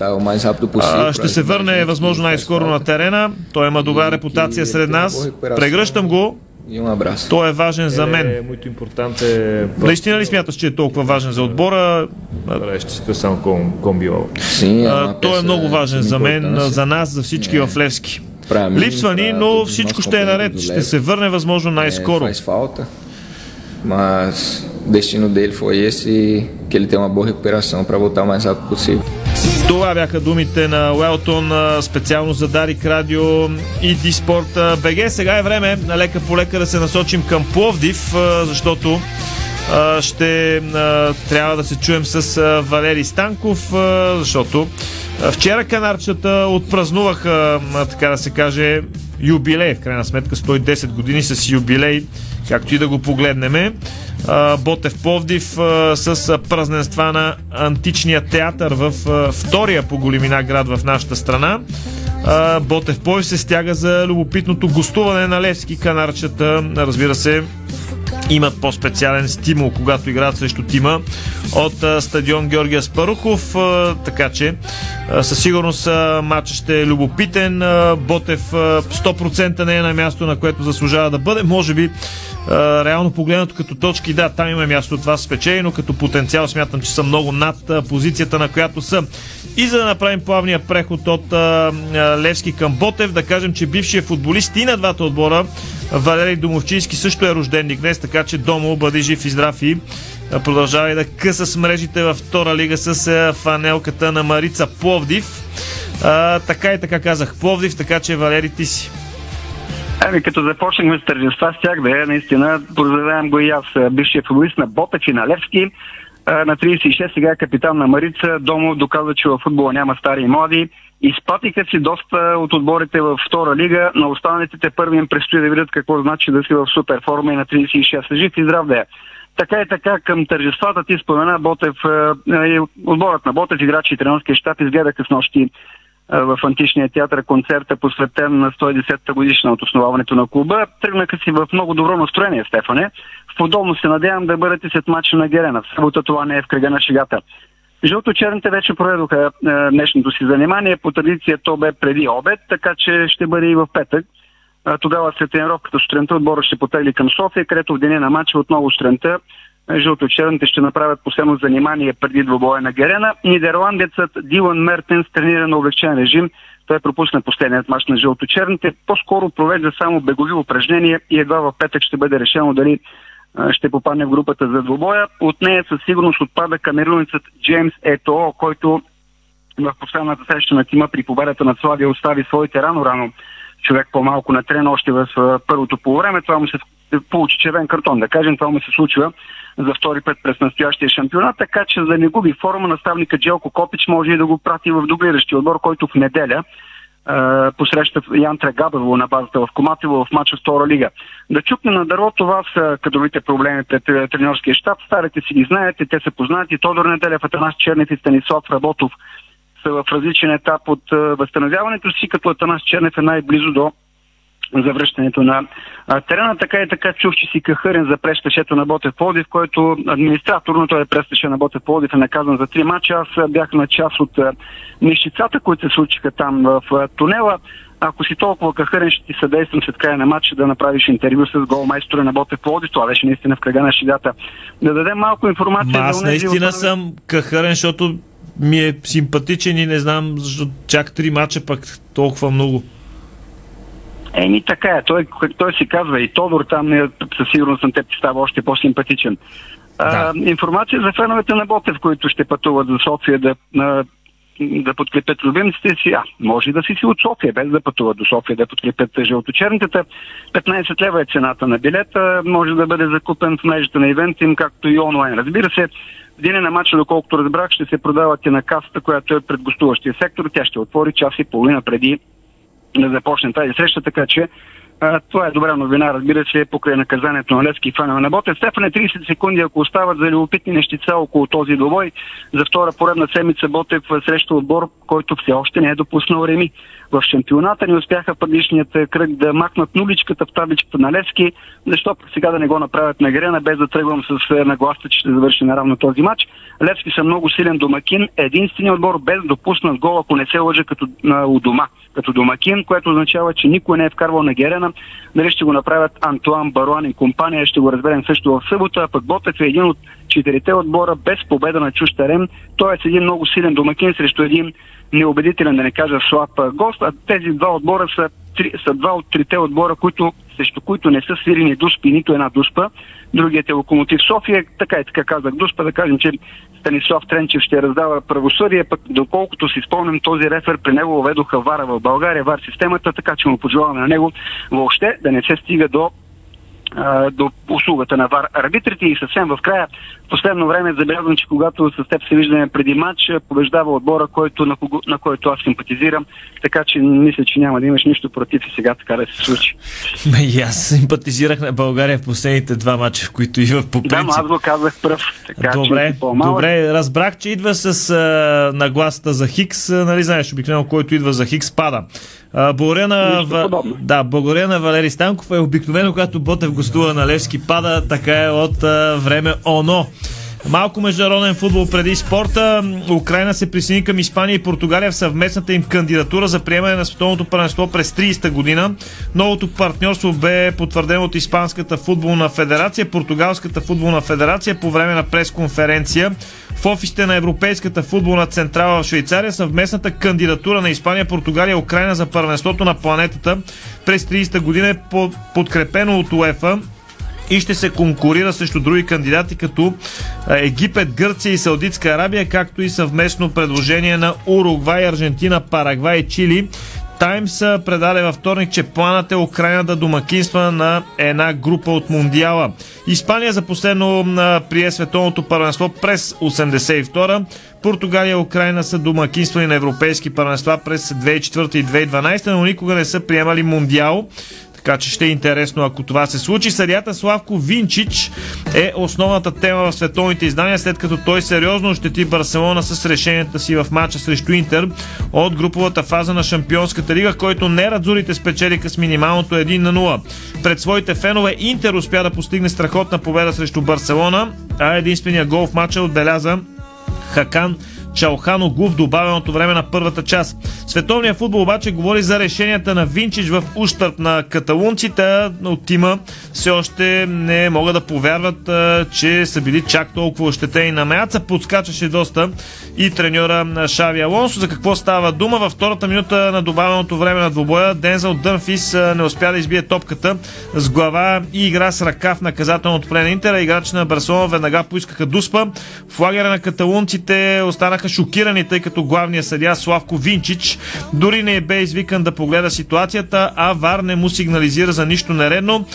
А, ще се върне е възможно най-скоро на терена. Той има добра репутация сред нас. Прегръщам го. Той е важен за мен. Е Наистина ли смяташ, че е толкова важен за отбора? Той е много важен за мен, за нас, за всички в Левски. Липсва ни, но всичко ще е наред. Ще се върне възможно най-скоро. Mas o destino dele foi esse que ele tenha uma boa recuperação para voltar o mais rápido possível. Това бяха думите на Уелтон специално за Дарик Радио и Диспорт БГ. Сега е време на лека по лека да се насочим към Пловдив, защото ще трябва да се чуем с Валери Станков, защото вчера канарчета отпразнуваха, така да се каже, юбилей, в крайна сметка 110 години с юбилей, както и да го погледнеме. Ботев Пловдив с празненства на античния театър в втория по големина град в нашата страна. Ботев Пловдив се стяга за любопитното гостуване на Левски канарчета. Разбира се, имат по-специален стимул, когато играят срещу тима от стадион Георгия Спарухов, така че със сигурност матчът ще е любопитен. Ботев а, 100% не е на място, на което заслужава да бъде. Може би реално погледнато като точки, да, там има място от това спечели, но като потенциал смятам, че са много над позицията, на която са. И за да направим плавния преход от Левски към Ботев, да кажем, че бившия футболист и на двата отбора Валерий Домовчийски също е рожденник днес, така че Домо бъде жив и здрав и продължава да къса с мрежите във втора лига с фанелката на Марица Пловдив. А, така и така казах Пловдив, така че Валери ти си. Ами, като започнахме с тържества с тях да е, наистина, поздравявам го и аз, бившия футболист на Ботев и на Левски. На 36 сега е капитан на Марица. Домо доказва, че в футбола няма стари и млади. Изпатиха си доста от отборите във втора лига. На останалите те първи им предстои да видят какво значи да си в супер форма и на 36. Жив и здрав да е. Така и така към тържествата ти спомена Ботев, е, отборът на Ботев, играчи и тренерския щаб изгледаха с нощи в Античния театър концерта, посветен на 110-та годишна от основаването на клуба. Тръгнаха си в много добро настроение, Стефане. В подобно се надявам да бъдете след мача на Герена. В събота това не е в кръга на шегата. Жълто-черните вече проведоха е, днешното си занимание. По традиция то бе преди обед, така че ще бъде и в петък. Е, тогава след тренировката сутринта отбора ще потегли към София, където в деня на матча отново сутринта жълто-черните ще направят последно занимание преди двобоя на Герена. Нидерландецът Дилан Мертенс тренира на облегчен режим. Той пропусна последният мач на жълто-черните. По-скоро провежда само бегови упражнения и едва в петък ще бъде решено дали ще попадне в групата за двобоя. От нея със сигурност отпада камерунецът Джеймс Ето, който в последната среща на тима при победата на Славия остави своите рано-рано човек по-малко на трен още в първото полувреме. Това му се получи червен картон, да кажем. Това му се случва за втори път през настоящия шампионат, така че за да не губи форма наставника Джелко Копич може и да го прати в дублиращия отбор, който в неделя посреща Янтре Габево на базата в Коматево в матча Втора лига. Да чукне на дърво, това са кадровите проблеми пред тренерския щаб. Старите си ги знаете, те са познати. Тодор Неделев, Атанас Чернев и Станислав Работов са в различен етап от възстановяването си, като Атанас Чернев е най-близо до завръщането на терена. Така и така чух, че си кахърен за прескашето на Ботев Плодив, който администратор на този прескаше на Ботев Плодив е наказан за три мача. Аз бях на част от нещицата, които се случиха там в тунела. Ако си толкова кахърен, ще ти съдействам след края на матча да направиш интервю с голмайстора на Ботев Плодив. Това беше наистина в кръга на шидата. Да дадем малко информация. Ма аз за унези наистина от- съм кахарен, защото ми е симпатичен и не знам защо чак три мача пък толкова много. Еми така е. Той, той си казва и Тодор там е, със сигурност на теб ти става още по-симпатичен. А, информация за феновете на Ботев, които ще пътуват за София да, на, да подкрепят любимците си. А, може и да си си от София, без да пътуват до София да подкрепят жълточерните. 15 лева е цената на билета. Може да бъде закупен в мрежата на ивент им, както и онлайн. Разбира се, в деня на матча, доколкото разбрах, ще се продават и на касата, която е пред гостуващия сектор. Тя ще отвори час и половина преди да започне тази среща, така че а, това е добра новина, разбира се, покрай наказанието на Левски и фанове на Ботев. Стефане 30 секунди, ако остават за любопитни нещица около този двобой, за втора поредна седмица Ботев среща отбор, който все още не е допуснал Реми. В шампионата не успяха предишният кръг да махнат нуличката в табличката на Левски. Защо сега да не го направят на Грена, без да тръгвам с е, нагласта, че ще завърши наравно този матч. Левски са много силен домакин. Единственият отбор без допуснат гол, ако не се лъжа като на, у дома, като домакин, което означава, че никой не е вкарвал на Герена. Дали ще го направят Антуан Баруан и компания, ще го разберем също в събота. А пък Ботев е един от четирите отбора без победа на чущ терен. Е един много силен домакин срещу един неубедителен, да не кажа слаб гост. А тези два отбора са, три, са два от трите отбора, които, срещу които не са свирени дуспи, нито една дуспа. Другият е Локомотив София. Така и така казах дуспа, да кажем, че Станислав Тренчев ще раздава правосъдие, пък доколкото си спомням, този рефер при него въведоха вара в България, вар системата, така че му пожелаваме на него въобще да не се стига до до услугата на ВАР арбитрите и съвсем в края, в последно време забелязвам, че когато с теб се виждаме преди матч, побеждава отбора, който, на, кого, на който аз симпатизирам, така че мисля, че няма да имаш нищо против и сега така да се случи. Ме, и аз симпатизирах на България в последните два мача, в които идва по принцип. Да, но аз го казах пръв. Така, Добре, че добре, разбрах, че идва с а, нагласата за Хикс, нали знаеш, обикновено който идва за Хикс пада. Благодаря на, да, благодаря на Валери Станков е обикновено, когато Ботев гостува на Левски пада, така е от а, време ОНО. Малко международен футбол преди спорта. Украина се присъедини към Испания и Португалия в съвместната им кандидатура за приемане на световното първенство през 30-та година. Новото партньорство бе потвърдено от Испанската футболна федерация, Португалската футболна федерация по време на пресконференция в офисите на Европейската футболна централа в Швейцария. Съвместната кандидатура на Испания, Португалия и Украина за първенството на планетата през 30-та година е по- подкрепено от УЕФА и ще се конкурира срещу други кандидати като Египет, Гърция и Саудитска Арабия, както и съвместно предложение на Уругвай, Аржентина, Парагвай и Чили. Таймс предаде във вторник, че планът е Украина да домакинства на една група от Мундиала. Испания за последно прие световното първенство през 82 Португалия и Украина са домакинствани на европейски първенства през 2004 и 2012, но никога не са приемали Мундиал. Така че ще е интересно, ако това се случи. Съдята Славко Винчич е основната тема в световните издания, след като той сериозно ощети Барселона с решенията си в матча срещу Интер от груповата фаза на Шампионската лига, който не Радзурите спечелиха с минималното 1 на 0. Пред своите фенове Интер успя да постигне страхотна победа срещу Барселона, а единствения гол в матча отбеляза Хакан Чалхано Гу в добавеното време на първата част. Световният футбол обаче говори за решенията на Винчич в ущърп на каталунците, от тима все още не могат да повярват, че са били чак толкова ощетени на меяца. Подскачаше доста и треньора Шави Алонсо. За какво става дума? Във втората минута на добавеното време на двобоя Дензел Дънфис не успя да избие топката с глава и игра с ръка в наказателното поле на Интера. Играч на Барселона веднага поискаха дуспа. В лагера на каталунците останаха бяха шокирани, тъй като главният съдя Славко Винчич дори не бе извикан да погледа ситуацията, а Вар не му сигнализира за нищо нередно.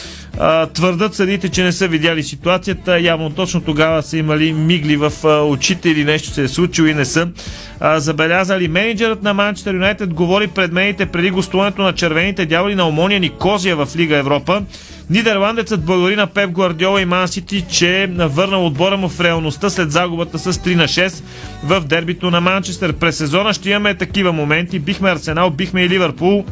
Твърдат съдите, че не са видяли ситуацията. Явно точно тогава са имали мигли в очите или нещо се е случило и не са забелязали. Менеджерът на Манчестър Юнайтед говори пред медиите преди гостуването на червените дяволи на Омония Никозия в Лига Европа. Нидерландецът благодари на Пеп Гвардиола и Ман Сити, че върнал отбора му в реалността след загубата с 3 на 6 в дербито на Манчестър. През сезона ще имаме такива моменти. Бихме Арсенал, бихме и Ливърпул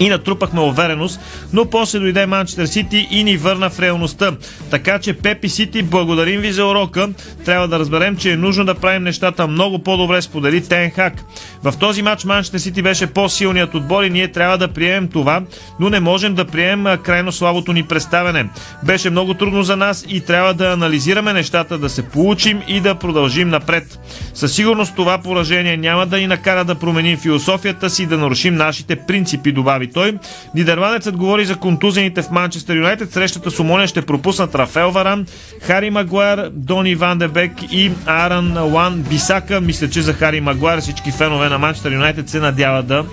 и натрупахме увереност, но после дойде Манчестър Сити и ни върна в реалността. Така че Пепи Сити, благодарим ви за урока. Трябва да разберем, че е нужно да правим нещата много по-добре, сподели Тенхак. В този матч Манчестър Сити беше по-силният отбор и ние трябва да приемем това, но не можем да приемем крайно слабото ни представене. Беше много трудно за нас и трябва да анализираме нещата, да се получим и да продължим напред. Със сигурност това поражение няма да ни накара да променим философията си и да нарушим нашите принципи, добави той. Нидерландецът говори за контузените в Манчестър Юнайтед. Срещата с Омония ще пропуснат Рафел Варан, Хари Магуар, Дони Ван Дебек и Аран Лан Бисака. Мисля, че за Хари Магуар всички фенове на Манчестър Юнайтед се надяват да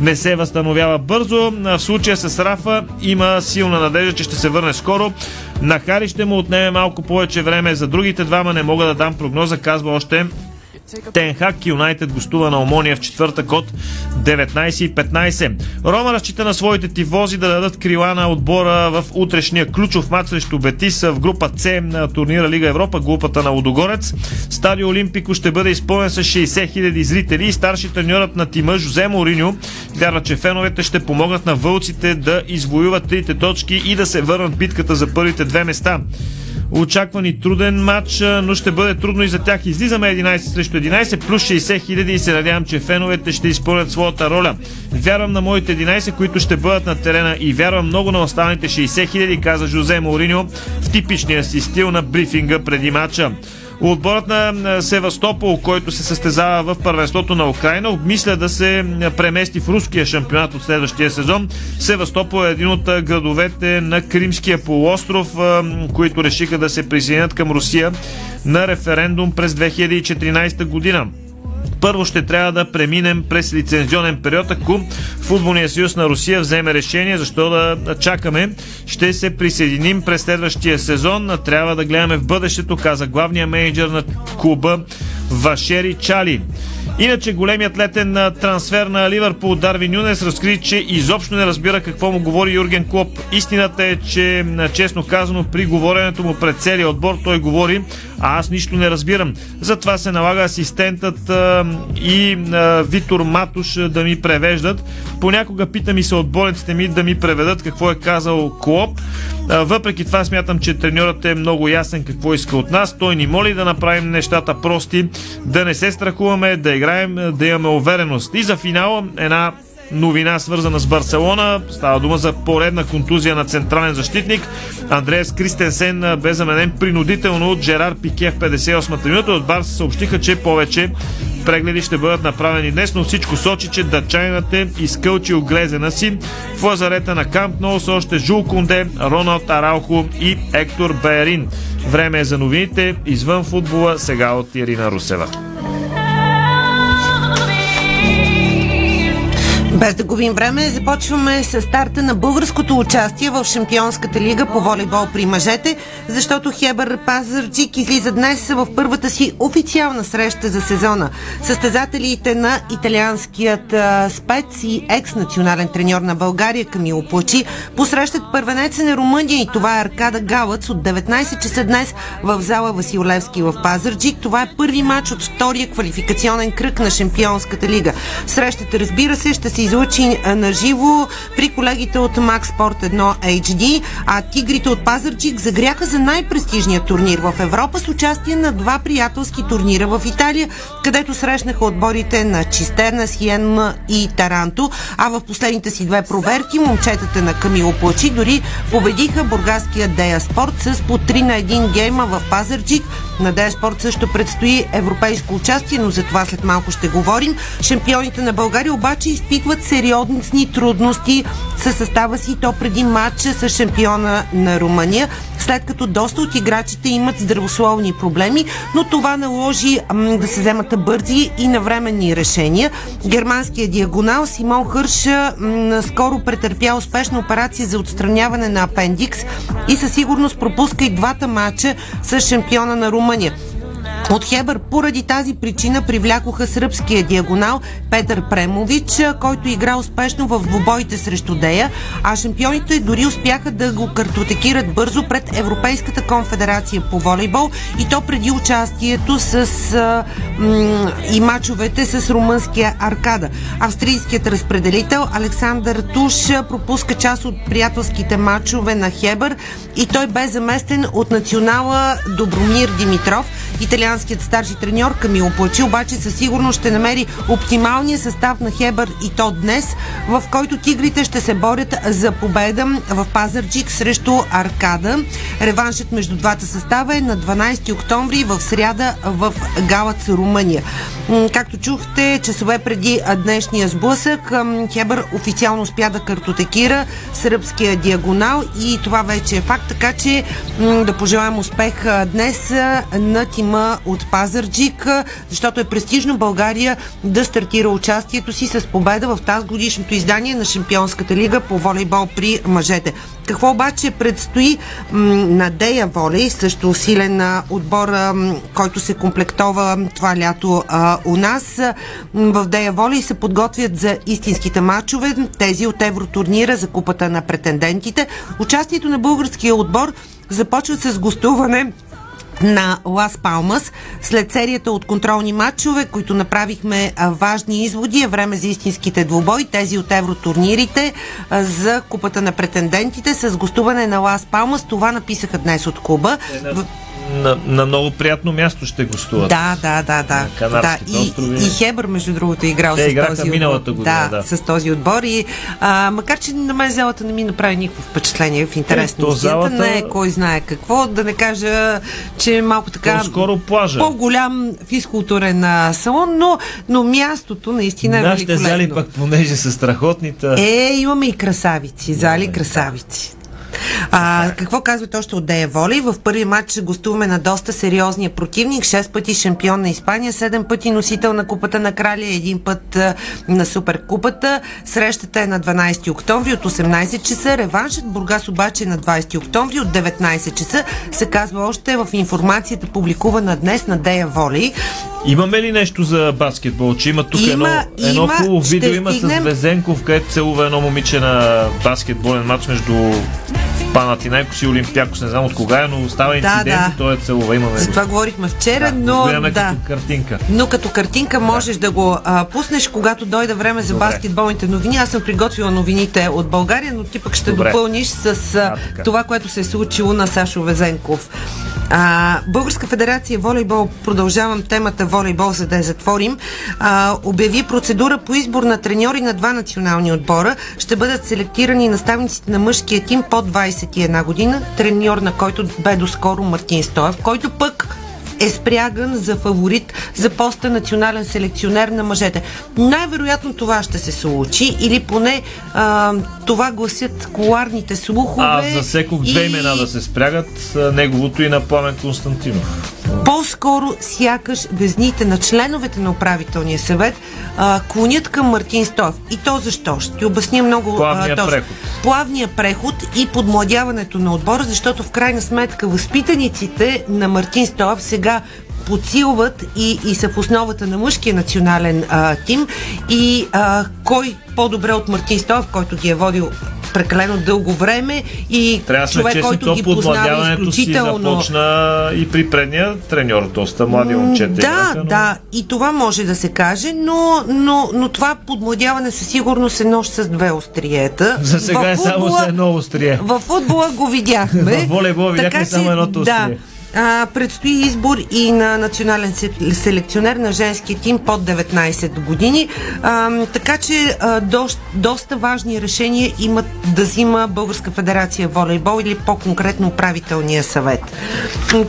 не се възстановява бързо. В случая с Рафа има силна надежда, че ще се върне скоро. На Хари ще му отнеме малко повече време. За другите двама не мога да дам прогноза, казва още Тенхак Юнайтед гостува на Омония в четвъртък от 19.15. Рома разчита на своите тивози да дадат крила на отбора в утрешния ключов матч срещу Бетис в група С на турнира Лига Европа, групата на Лудогорец. Стадио Олимпико ще бъде изпълнен с 60 000 зрители и старши треньорът на тима Жозе Мориньо вярва, че феновете ще помогнат на вълците да извоюват трите точки и да се върнат битката за първите две места. Очаква ни труден матч, но ще бъде трудно и за тях. Излизаме 11 срещу 11 плюс 60 хиляди и се надявам, че феновете ще изпълнят своята роля. Вярвам на моите 11, които ще бъдат на терена и вярвам много на останалите 60 хиляди, каза Жозе Мауриньо в типичния си стил на брифинга преди матча. Отборът на Севастопол, който се състезава в първенството на Украина, обмисля да се премести в руския шампионат от следващия сезон. Севастопол е един от градовете на Кримския полуостров, които решиха да се присъединят към Русия на референдум през 2014 година. Първо ще трябва да преминем през лицензионен период, ако Футболния съюз на Русия вземе решение, защо да чакаме. Ще се присъединим през следващия сезон. Трябва да гледаме в бъдещето, каза главният менеджер на клуба Вашери Чали. Иначе големият летен трансфер на Ливърпул Дарвин Юнес разкри, че изобщо не разбира какво му говори Юрген Клоп. Истината е, че честно казано при говоренето му пред целия отбор той говори, а аз нищо не разбирам. Затова се налага асистентът а, и а, Витор Матуш да ми превеждат. Понякога питам и се отборниците ми да ми преведат какво е казал Клоп. А, въпреки това смятам, че треньорът е много ясен какво иска от нас. Той ни моли да направим нещата прости, да не се страхуваме, да играем, да имаме увереност. И за финал една новина свързана с Барселона. Става дума за поредна контузия на централен защитник. Андреас Кристенсен бе заменен принудително от Жерар Пике в 58-та минута. От Барса съобщиха, че повече прегледи ще бъдат направени днес, но всичко сочи, че датчанинът е изкълчил глезена си. В лазарета на Камп Ноу още Жул Кунде, Роналд Араухо и Ектор Баерин. Време е за новините извън футбола, сега от Ирина Русева. Без да губим време, започваме с старта на българското участие в Шампионската лига по волейбол при мъжете, защото Хебър Пазарджик излиза днес в първата си официална среща за сезона. Състезателите на италианският спец и екс-национален треньор на България Камило Плачи посрещат първенеца на Румъния и това е Аркада Галъц от 19 часа днес в зала Васил Левски в Пазарджик. Това е първи матч от втория квалификационен кръг на Шампионската лига. Срещата, разбира се, ще се излъчи на живо при колегите от Max Sport 1 HD, а тигрите от Пазарчик загряха за най-престижния турнир в Европа с участие на два приятелски турнира в Италия, където срещнаха отборите на Чистерна, Сиен и Таранто, а в последните си две проверки момчетата на Камило Плачи дори победиха бургаския Дея Спорт с по 3 на 1 гейма в Пазарджик. На Дея Спорт също предстои европейско участие, но за това след малко ще говорим. Шампионите на България обаче изпитват изпитват сериозни трудности със състава си, то преди матча с шампиона на Румъния. след като доста от играчите имат здравословни проблеми, но това наложи м, да се вземат бързи и навременни решения. Германският диагонал Симон Хърш м, скоро претърпя успешна операция за отстраняване на апендикс и със сигурност пропуска и двата матча с шампиона на Румъния. От Хебър поради тази причина привлякоха сръбския диагонал Петър Премович, който игра успешно в двубоите срещу Дея, а шампионите дори успяха да го картотекират бързо пред Европейската конфедерация по волейбол и то преди участието с а, м- и мачовете с румънския Аркада. Австрийският разпределител Александър Туш пропуска част от приятелските мачове на Хебър и той бе заместен от национала Добромир Димитров. Италианският старши треньор Камило Плачи обаче със сигурност ще намери оптималния състав на Хебър и то днес, в който тигрите ще се борят за победа в Пазарджик срещу Аркада. Реваншът между двата състава е на 12 октомври в сряда в Галац, Румъния. Както чухте, часове преди днешния сблъсък, Хебър официално успя да картотекира сръбския диагонал и това вече е факт, така че да пожелаем успех днес на тима от Пазарджик, защото е престижно България да стартира участието си с победа в тази годишното издание на Шампионската лига по волейбол при мъжете. Какво обаче предстои м, на Дея Волей, също силен а, отбор, а, м, който се комплектова това лято а, у нас. В Дея Волей се подготвят за истинските матчове, тези от евротурнира за купата на претендентите. Участието на българския отбор започва с гостуване на Лас Палмас. След серията от контролни матчове, които направихме важни изводи, е време за истинските двубой, тези от евротурнирите за купата на претендентите с гостуване на Лас Палмас. Това написаха днес от клуба. На, на много приятно място ще гостуват. Да, да, да, да. На Канарските да. И, острови. и Хебър, между другото, е играл Те с играха този миналата година, да, да. с този отбор. И, а, макар, че на мен залата не ми направи никакво впечатление в интерес Е, на истината. залата- Не е кой знае какво. Да не кажа, че е малко така... По-скоро плажа. По-голям физкултурен салон, но, но мястото наистина е Нашите великолепно. зали пък, понеже са страхотните. Е, имаме и красавици, зали красавици. А, какво казват още от Дея Волей? В първи матч гостуваме на доста сериозния противник. 6 пъти шампион на Испания, 7 пъти носител на Купата на Краля, един път а, на Суперкупата. Срещата е на 12 октомври от 18 часа. Реваншът Бургас обаче е на 20 октомври от 19 часа. Се казва още в информацията, публикувана днес на Дея Волей. Имаме ли нещо за баскетбол? Че има тук Има, едно, едно има, хубаво видео има стигнем. с Везенков, където целува едно момиче на баскетболен матч между Панатинайкос и Олимпиакос. Не знам от кога е, но става Да, инцидент да. и той е целува. Имаме За го. това говорихме вчера, Да, но да. като картинка. Но като картинка можеш да го а, пуснеш, когато дойде време за Добре. баскетболните новини. Аз съм приготвила новините от България, но ти пък ще Добре. допълниш с а, така. това, което се е случило на Сашо Везенков. А, Българска федерация волейбол, продължавам темата волейбол, за да я затворим, а, обяви процедура по избор на треньори на два национални отбора. Ще бъдат селектирани наставниците на мъжкия тим под 21 година, треньор на който бе доскоро Мартин Стоев, който пък е спряган за фаворит за поста национален селекционер на мъжете. Най-вероятно това ще се случи или поне а, това гласят коларните слухове. Аз засекох две и имена да се спрягат, неговото и на Пламен Константинов. По-скоро сякаш везните на членовете на управителния съвет а, клонят към Мартин Стоев. И то защо? Ще ти обясня много Плавния точно. преход. Плавния преход и подмладяването на отбора, защото в крайна сметка възпитаниците на Мартин Стоев сега подсилват и, и са в основата на мъжкия национален а, тим. И а, кой по-добре от Мартин Стоев, който ги е водил прекалено дълго време и Трябва да човек, честни, който то ги познава подмладяването си изключително. започна и при предния треньор, доста млади момчета. Да, но- да, и това може да се каже, но, но, но това подмладяване със сигурност е нож с две остриета. За сега Във е само футбола- за едно острие. Във футбола го видяхме. Във волейбола видяхме Така само едното Да, острие. А, предстои избор и на национален се- селекционер на женския тим под 19 години. А, така че а, доста, доста важни решения имат да взима Българска федерация волейбол или по-конкретно управителния съвет.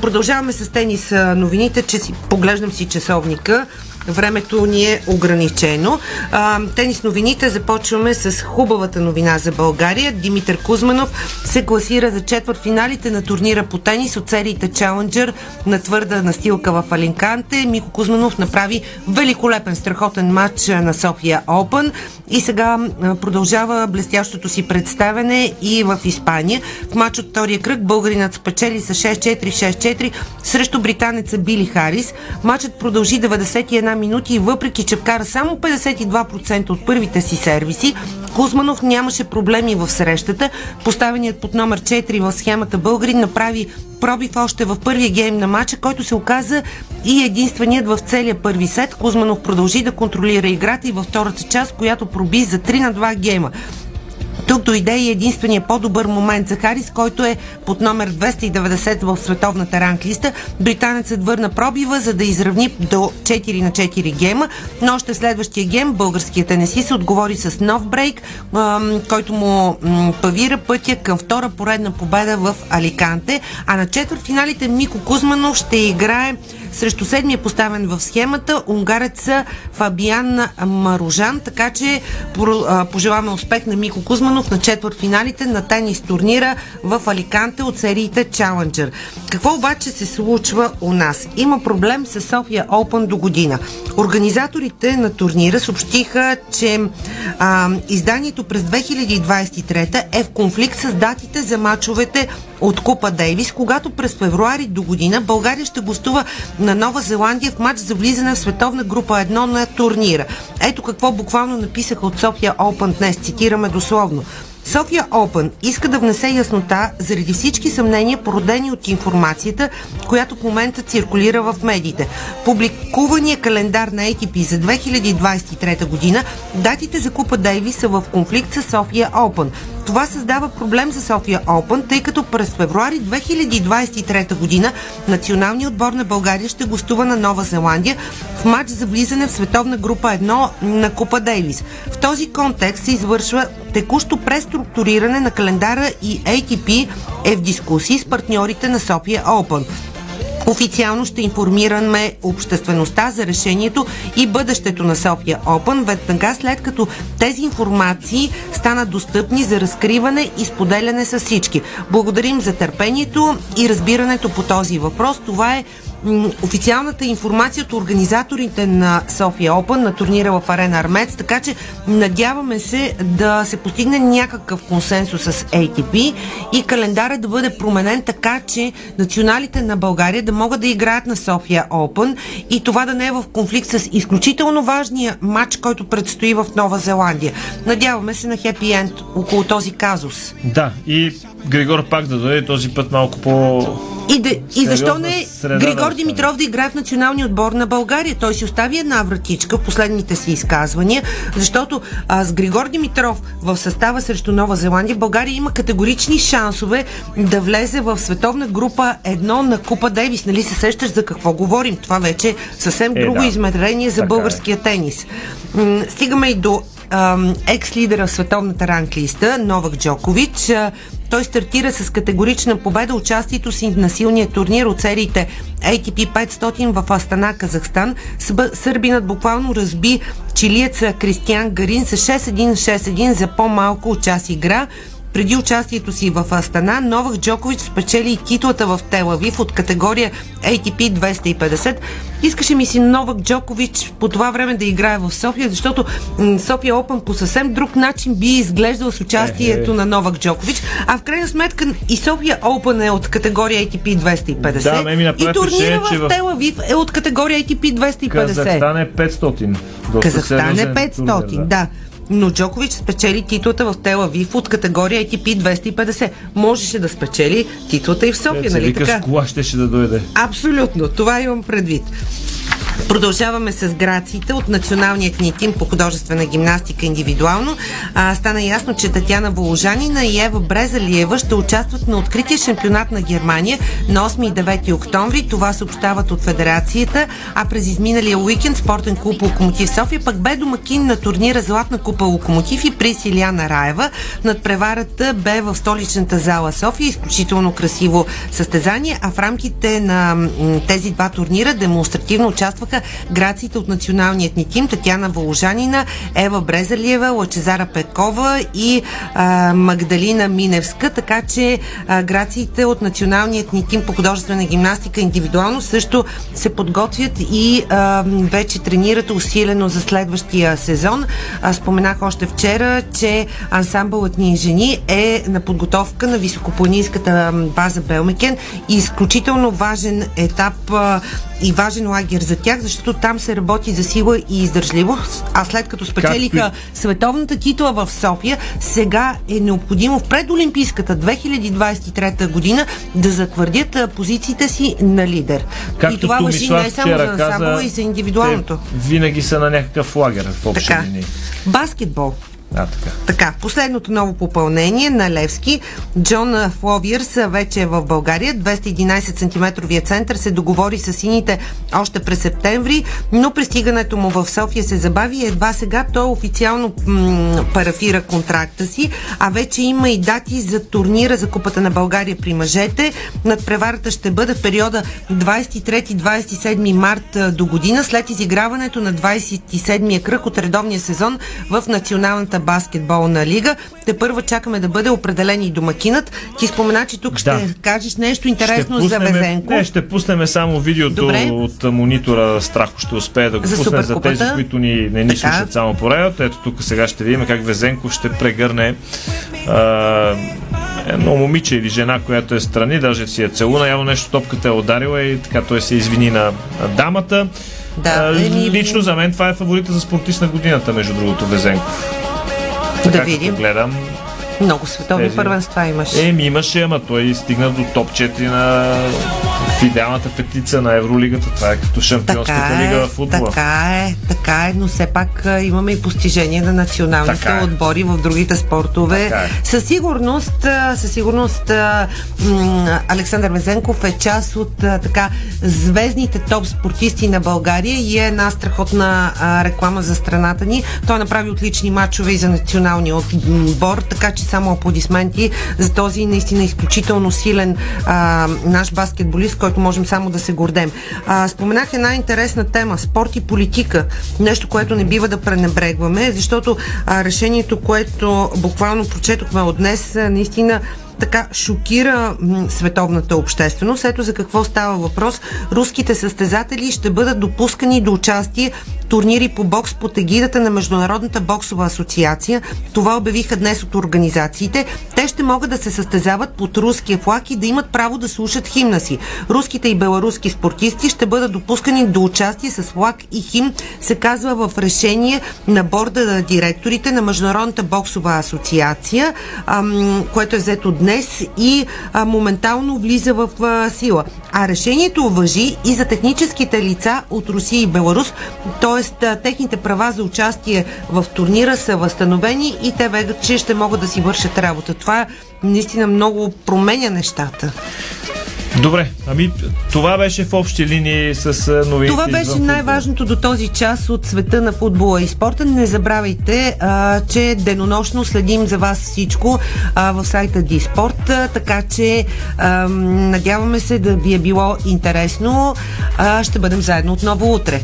Продължаваме с тенис новините, че си поглеждам си часовника. Времето ни е ограничено. А, тенис новините започваме с хубавата новина за България. Димитър Кузманов се класира за четвърт финалите на турнира по тенис от сериите Challenger на твърда настилка в Алинканте. Мико Кузманов направи великолепен, страхотен матч на София Open и сега продължава блестящото си представене и в Испания. В матч от втория кръг българинът спечели с 6-4-6-4 срещу британеца Били Харис. Матчът продължи 91 минути и въпреки, че вкара само 52% от първите си сервиси, Кузманов нямаше проблеми в срещата. Поставеният под номер 4 в схемата българин направи пробив още в първия гейм на матча, който се оказа и единственият в целия първи сет. Кузманов продължи да контролира играта и във втората част, която проби за 3 на 2 гейма. Тук дойде и единствения по-добър момент за Харис, който е под номер 290 в световната ранглиста. Британецът върна пробива, за да изравни до 4 на 4 гема, но още следващия гем българският тенеси се отговори с нов брейк, който му павира пътя към втора поредна победа в Аликанте, а на четвърт финалите Мико Кузманов ще играе срещу седмия поставен в схемата унгареца Фабиан Маружан, така че пожелаваме успех на Мико Кузманов на четвърт финалите на тенис турнира в Аликанте от сериите Challenger. Какво обаче се случва у нас? Има проблем с София Open до година. Организаторите на турнира съобщиха, че а, изданието през 2023 е в конфликт с датите за мачовете от Купа Дейвис, когато през февруари до година България ще гостува на Нова Зеландия в матч за влизане в световна група 1 на турнира. Ето какво буквално написаха от София Open днес. Цитираме дословно. София Open иска да внесе яснота заради всички съмнения, породени от информацията, която в момента циркулира в медиите. Публикувания календар на ATP за 2023 година, датите за Купа Дейви са в конфликт с София Open. Това създава проблем за София Open, тъй като през февруари 2023 година националният отбор на България ще гостува на Нова Зеландия в матч за влизане в световна група 1 на Купа Дейвис. В този контекст се извършва текущо преструктуриране на календара и ATP е в дискусии с партньорите на София Open. Официално ще информираме обществеността за решението и бъдещето на София Open веднага след като тези информации станат достъпни за разкриване и споделяне с всички. Благодарим за търпението и разбирането по този въпрос. Това е официалната информация от организаторите на София Open на турнира в Арена Армец, така че надяваме се да се постигне някакъв консенсус с ATP и календаря да бъде променен така, че националите на България да могат да играят на София Open и това да не е в конфликт с изключително важния матч, който предстои в Нова Зеландия. Надяваме се на хепи енд около този казус. Да, и Григор пак да дойде този път малко по и, да, и защо не Григор Димитров да играе в националния отбор на България? Той си остави една вратичка в последните си изказвания, защото а, с Григор Димитров в състава срещу Нова Зеландия България има категорични шансове да влезе в световна група едно на Купа Дейвис. Нали се сещаш за какво говорим? Това вече е съвсем е, друго да. измерение за така е. българския е. тенис. М- стигаме и до екс-лидера в световната ранглиста Новак Джокович. Той стартира с категорична победа участието си на силния турнир от сериите ATP 500 в Астана, Казахстан. Сърбинът буквално разби чилиеца Кристиан Гарин с 6-1-6-1 за по-малко от час игра. Преди участието си в Астана, Новак Джокович спечели титлата в Телавив от категория ATP 250. Искаше ми си Новак Джокович по това време да играе в София, защото София Опен по съвсем друг начин би изглеждал с участието на Новак Джокович, а в крайна сметка и София Опен е от категория ATP 250 да, ме ми и турнира в, в Телавив е от категория ATP 250. Казахстан е 500. Казахстан е 500, турнир, да. да но Джокович спечели титлата в Тела Вив от категория ATP 250. Можеше да спечели титлата и в София, е, нали така? С кола щеше да дойде. Абсолютно, това имам предвид. Продължаваме с грациите от националният ни тим по художествена гимнастика индивидуално. А, стана ясно, че Татьяна Воложанина и Ева Брезалиева ще участват на открития шампионат на Германия на 8 и 9 октомври. Това съобщават от Федерацията, а през изминалия уикенд спортен клуб Локомотив София пък бе домакин на турнира Златна купа Локомотив и при Силиана Раева. Над преварата бе в столичната зала София. Изключително красиво състезание, а в рамките на тези два турнира демонстративно участваха Участваха грациите от националният ни тим Татьяна Воложанина, Ева Брезалиева, Лачезара Петкова и а, Магдалина Миневска, така че а, грациите от националният ни тим по художествена гимнастика индивидуално също се подготвят и а, вече тренират усилено за следващия сезон. А, споменах още вчера, че ансамбълът ни жени е на подготовка на високопланинската база Белмекен. Изключително важен етап а, и важен лагер за тях, защото там се работи за сила и издържливост. А след като спечелиха Както световната титла в София, сега е необходимо в предолимпийската 2023 година да затвърдят позициите си на лидер. Както и това въжи не само за ансамбъла и за индивидуалното. Винаги са на някакъв лагер в общи. Баскетбол. А, така. Така, последното ново попълнение на Левски. Джон Фловиърс вече е в България. 211 см център се договори с сините още през септември, но пристигането му в София се забави и едва сега той официално м- парафира контракта си, а вече има и дати за турнира за Купата на България при мъжете. Надпреварата ще бъде в периода 23-27 март до година, след изиграването на 27-я кръг от редовния сезон в Националната баскетболна лига. Те първо чакаме да бъде определен и домакинът. Ти спомена, че тук Да. ще кажеш нещо интересно Ще за пуснем- Везенко. Не, ще пуснем само видеото Добре. от монитора. Страхо ще успее да го За пусне за тези, които ни, не ни Така. слушат само по радиото. Ето тук сега ще видим как Везенков ще прегърне а, едно момиче или жена, която е страни, даже си е целуна, явно нещо топката е ударила и така той се извини на дамата. Да, А, еми- лично за мен това е фаворита за спортист на годината, между другото, Везенков. Да Така, видим. като гледам. Много световни Тези- първенства имаш. Еми имаше, ама той стигна до топ 4 на в идеалната петица на Евролигата. Това е като шампионската Така лига е, в футбола. така е, така е, но все пак имаме и постижения на националните Така е. отбори в другите спортове. Така е. Със сигурност, със сигурност Александър Везенков е част от така звездните топ спортисти на България и е една страхотна реклама за страната ни. Той направи отлични матчове и за националния отбор, така че само аплодисменти за този наистина изключително силен а, наш баскетболист, който можем само да се гордем. А, споменах една интересна тема спорт и политика. Нещо, което не бива да пренебрегваме, защото а, решението, което буквално прочетохме от днес, наистина така шокира световната общественост. Ето за какво става въпрос. Руските състезатели ще бъдат допускани до участие в турнири по бокс под егидата на Международната боксова асоциация. Това обявиха днес от организациите. Те ще могат да се състезават под руския флаг и да имат право да слушат химна си. Руските и беларуски спортисти ще бъдат допускани до участие с флаг и химн, се казва в решение на борда на директорите на Международната боксова асоциация, което е взето днес и а, моментално влиза в а, сила. А решението въжи и за техническите лица от Русия и Беларус, т.е. техните права за участие в турнира са възстановени и те вече ще могат да си вършат работа. Това наистина много променя нещата. Добре, ами това беше в общи линии с новините. Това беше най-важното до този час от света на футбола и спорта. Не забравяйте, а, че денонощно следим за вас всичко а, в сайта Диспорт, а, така че а, надяваме се да ви е било интересно. А, ще бъдем заедно отново утре.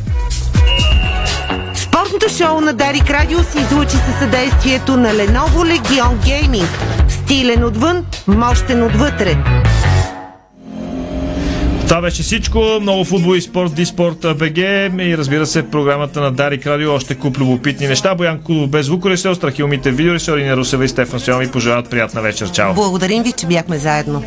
Спортното шоу на Дарик Радио се излучи със съдействието на Lenovo Legion Gaming. Стилен отвън, мощен отвътре. Това беше всичко. Много футбол и спорт, Диспорт БГ и разбира се програмата на Дарик Радио още куп любопитни неща. Боян Кудов без звукорежисьор, Страхилмите видеорежисьор, Ина Русева и Стефан Сиоми пожелават приятна вечер. Чао! Благодарим ви, че бяхме заедно.